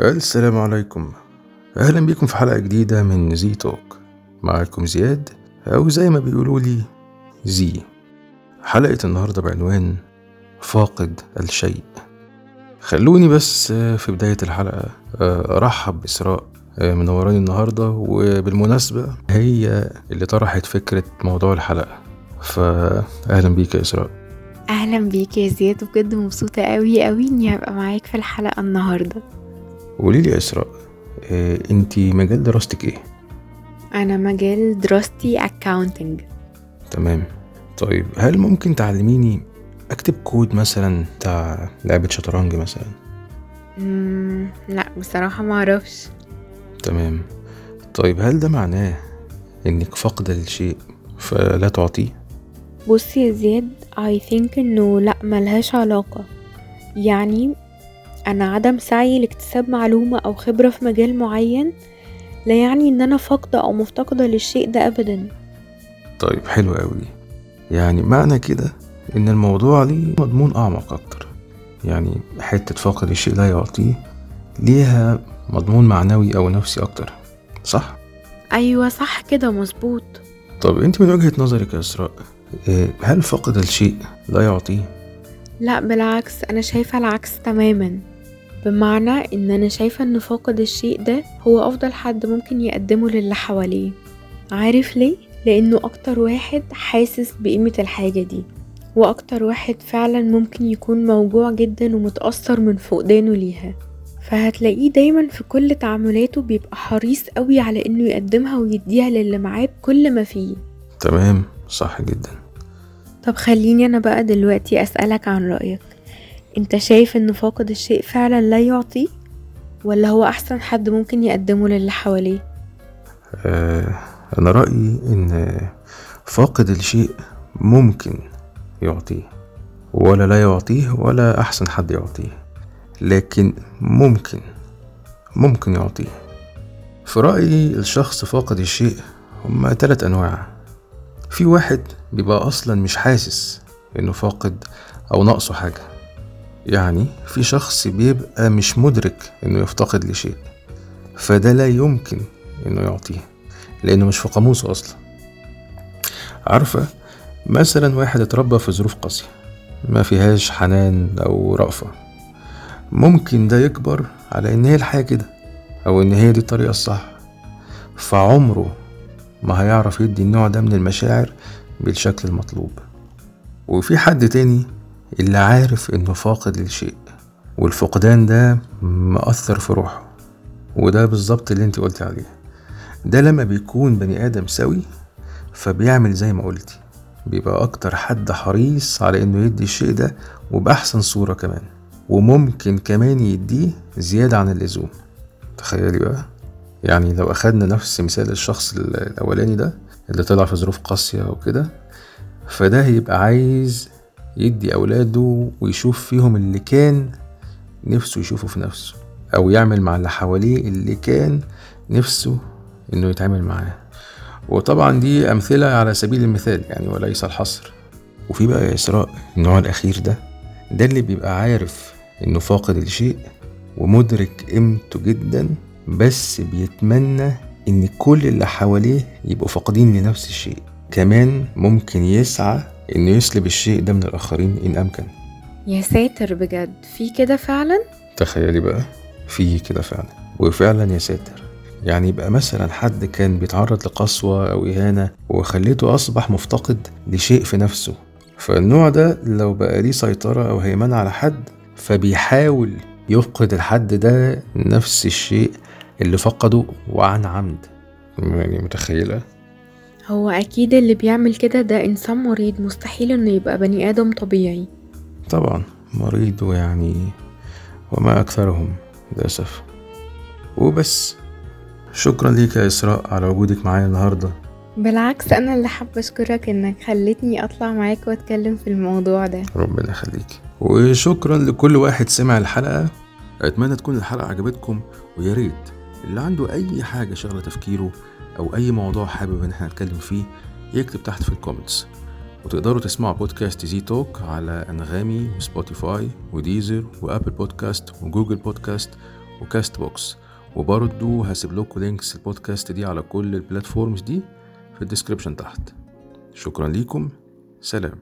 السلام عليكم. أهلا بيكم في حلقة جديدة من زي توك معاكم زياد أو زي ما بيقولوا لي زي حلقة النهاردة بعنوان فاقد الشيء. خلوني بس في بداية الحلقة أرحب بإسراء منوراني النهاردة وبالمناسبة هي اللي طرحت فكرة موضوع الحلقة. فأهلا بيك يا إسراء. أهلا بيك يا زياد بجد مبسوطة قوي قوي إني هبقى معاك في الحلقة النهارده. قولي لي يا إسراء آه، انتي مجال دراستك إيه؟ أنا مجال دراستي accounting. تمام. طيب هل ممكن تعلميني أكتب كود مثلا بتاع لعبة شطرنج مثلا؟ مم، لا بصراحة ما أعرفش. تمام. طيب هل ده معناه إنك فاقدة للشيء فلا تعطيه؟ بص يا زياد I think إنه لا ملهاش علاقة. يعني أنا عدم سعي لاكتساب معلومة أو خبرة في مجال معين لا يعني إن أنا فاقدة أو مفتقدة للشيء ده ابدا. طيب حلو قوي يعني معنى كده إن الموضوع ليه مضمون أعمق أكتر. يعني حتة فاقد الشيء لا يعطيه ليها مضمون معنوي أو نفسي أكتر صح؟ أيوه صح كده مظبوط. طب أنت من وجهة نظرك يا إسراء آه، هل فاقد الشيء لا يعطيه؟ لا بالعكس أنا شايفة العكس تماما. بمعنى إن أنا شايفة إن فاقد الشيء ده هو أفضل حد ممكن يقدمه للي حواليه. عارف ليه؟ لأنه أكتر واحد حاسس بقيمة الحاجة دي وأكتر واحد فعلا ممكن يكون موجوع جدا ومتأثر من فقدانه ليها. فهتلاقيه دايما في كل تعاملاته بيبقى حريص قوي على إنه يقدمها ويديها للي معاه بكل ما فيه. تمام صح جدا. طب خليني أنا بقى دلوقتي أسألك عن رأيك. انت شايف ان فاقد الشيء فعلا لا يعطي؟ ولا هو أحسن حد ممكن يقدمه للي حواليه؟ آه، أنا رأيي إن فاقد الشيء ممكن يعطيه ولا لا يعطيه ولا أحسن حد يعطيه لكن ممكن ممكن يعطيه. في رأيي الشخص فاقد الشيء هما تلات أنواع. في واحد بيبقى أصلا مش حاسس إنه فاقد أو ناقصه حاجة. يعني في شخص بيبقى مش مدرك إنه يفتقد لشيء فده لا يمكن إنه يعطيه لأنه مش في قاموسه أصلا. عارفة مثلا واحد اتربى في ظروف قاسية ما فيهاش حنان أو رأفة. ممكن ده يكبر على إن هي الحياة كده أو إن هي دي الطريقة الصح. فعمره ما هيعرف يدي النوع ده من المشاعر بالشكل المطلوب. وفي حد تاني اللي عارف إنه فاقد للشيء والفقدان ده مأثر في روحه وده بالظبط اللي أنت قلتي عليه. ده لما بيكون بني آدم سوي فبيعمل زي ما قلتي بيبقى أكتر حد حريص على إنه يدي الشيء ده وبأحسن صورة كمان وممكن كمان يديه زيادة عن اللزوم. تخيلي بقى يعني لو أخدنا نفس مثال الشخص ال- الأولاني ده اللي طلع في ظروف قاسية وكده فده هيبقى عايز يدي أولاده ويشوف فيهم اللي كان نفسه يشوفه في نفسه أو يعمل مع اللي حواليه اللي كان نفسه إنه يتعامل معاه. وطبعا دي أمثلة على سبيل المثال يعني وليس الحصر. وفي بقى إسراء النوع الأخير ده ده اللي بيبقى عارف إنه فاقد الشيء ومدرك قيمته جدا بس بيتمنى إن كل اللي حواليه يبقوا فاقدين لنفس الشيء. كمان ممكن يسعى إنه يسلب الشيء ده من الآخرين إن أمكن. يا ساتر بجد في كده فعلا؟ تخيلي بقى في كده فعلا وفعلا يا ساتر. يعني يبقى مثلا حد كان بيتعرض لقسوة أو إهانة وخليته أصبح مفتقد لشيء في نفسه. فالنوع ده لو بقى ليه سيطرة أو هيمنة على حد فبيحاول يفقد الحد ده نفس الشيء اللي فقده وعن عمد. يعني متخيلة؟ هو أكيد اللي بيعمل كده ده إنسان مريض مستحيل إنه يبقى بني آدم طبيعي. طبعا مريض ويعني وما أكثرهم للأسف. وبس شكرا ليك يا إسراء على وجودك معايا النهاردة. بالعكس أنا اللي حابة أشكرك إنك خلتني أطلع معاك وأتكلم في الموضوع ده. ربنا يخليك. وشكرا لكل واحد سمع الحلقة. أتمنى تكون الحلقة عجبتكم ويا ريت اللي عنده أي حاجة شغلة تفكيره أو أي موضوع حابب إن إحنا نتكلم فيه يكتب تحت في ال comments وتقدروا تسمعوا بودكاست زي توك على أنغامي وسبوتيفاي وديزر وأبل بودكاست وجوجل بودكاست وكاست بوكس وبرضو هسيب لكم links البودكاست دي على كل ال platforms دي في ال description تحت. شكرا ليكم. سلام.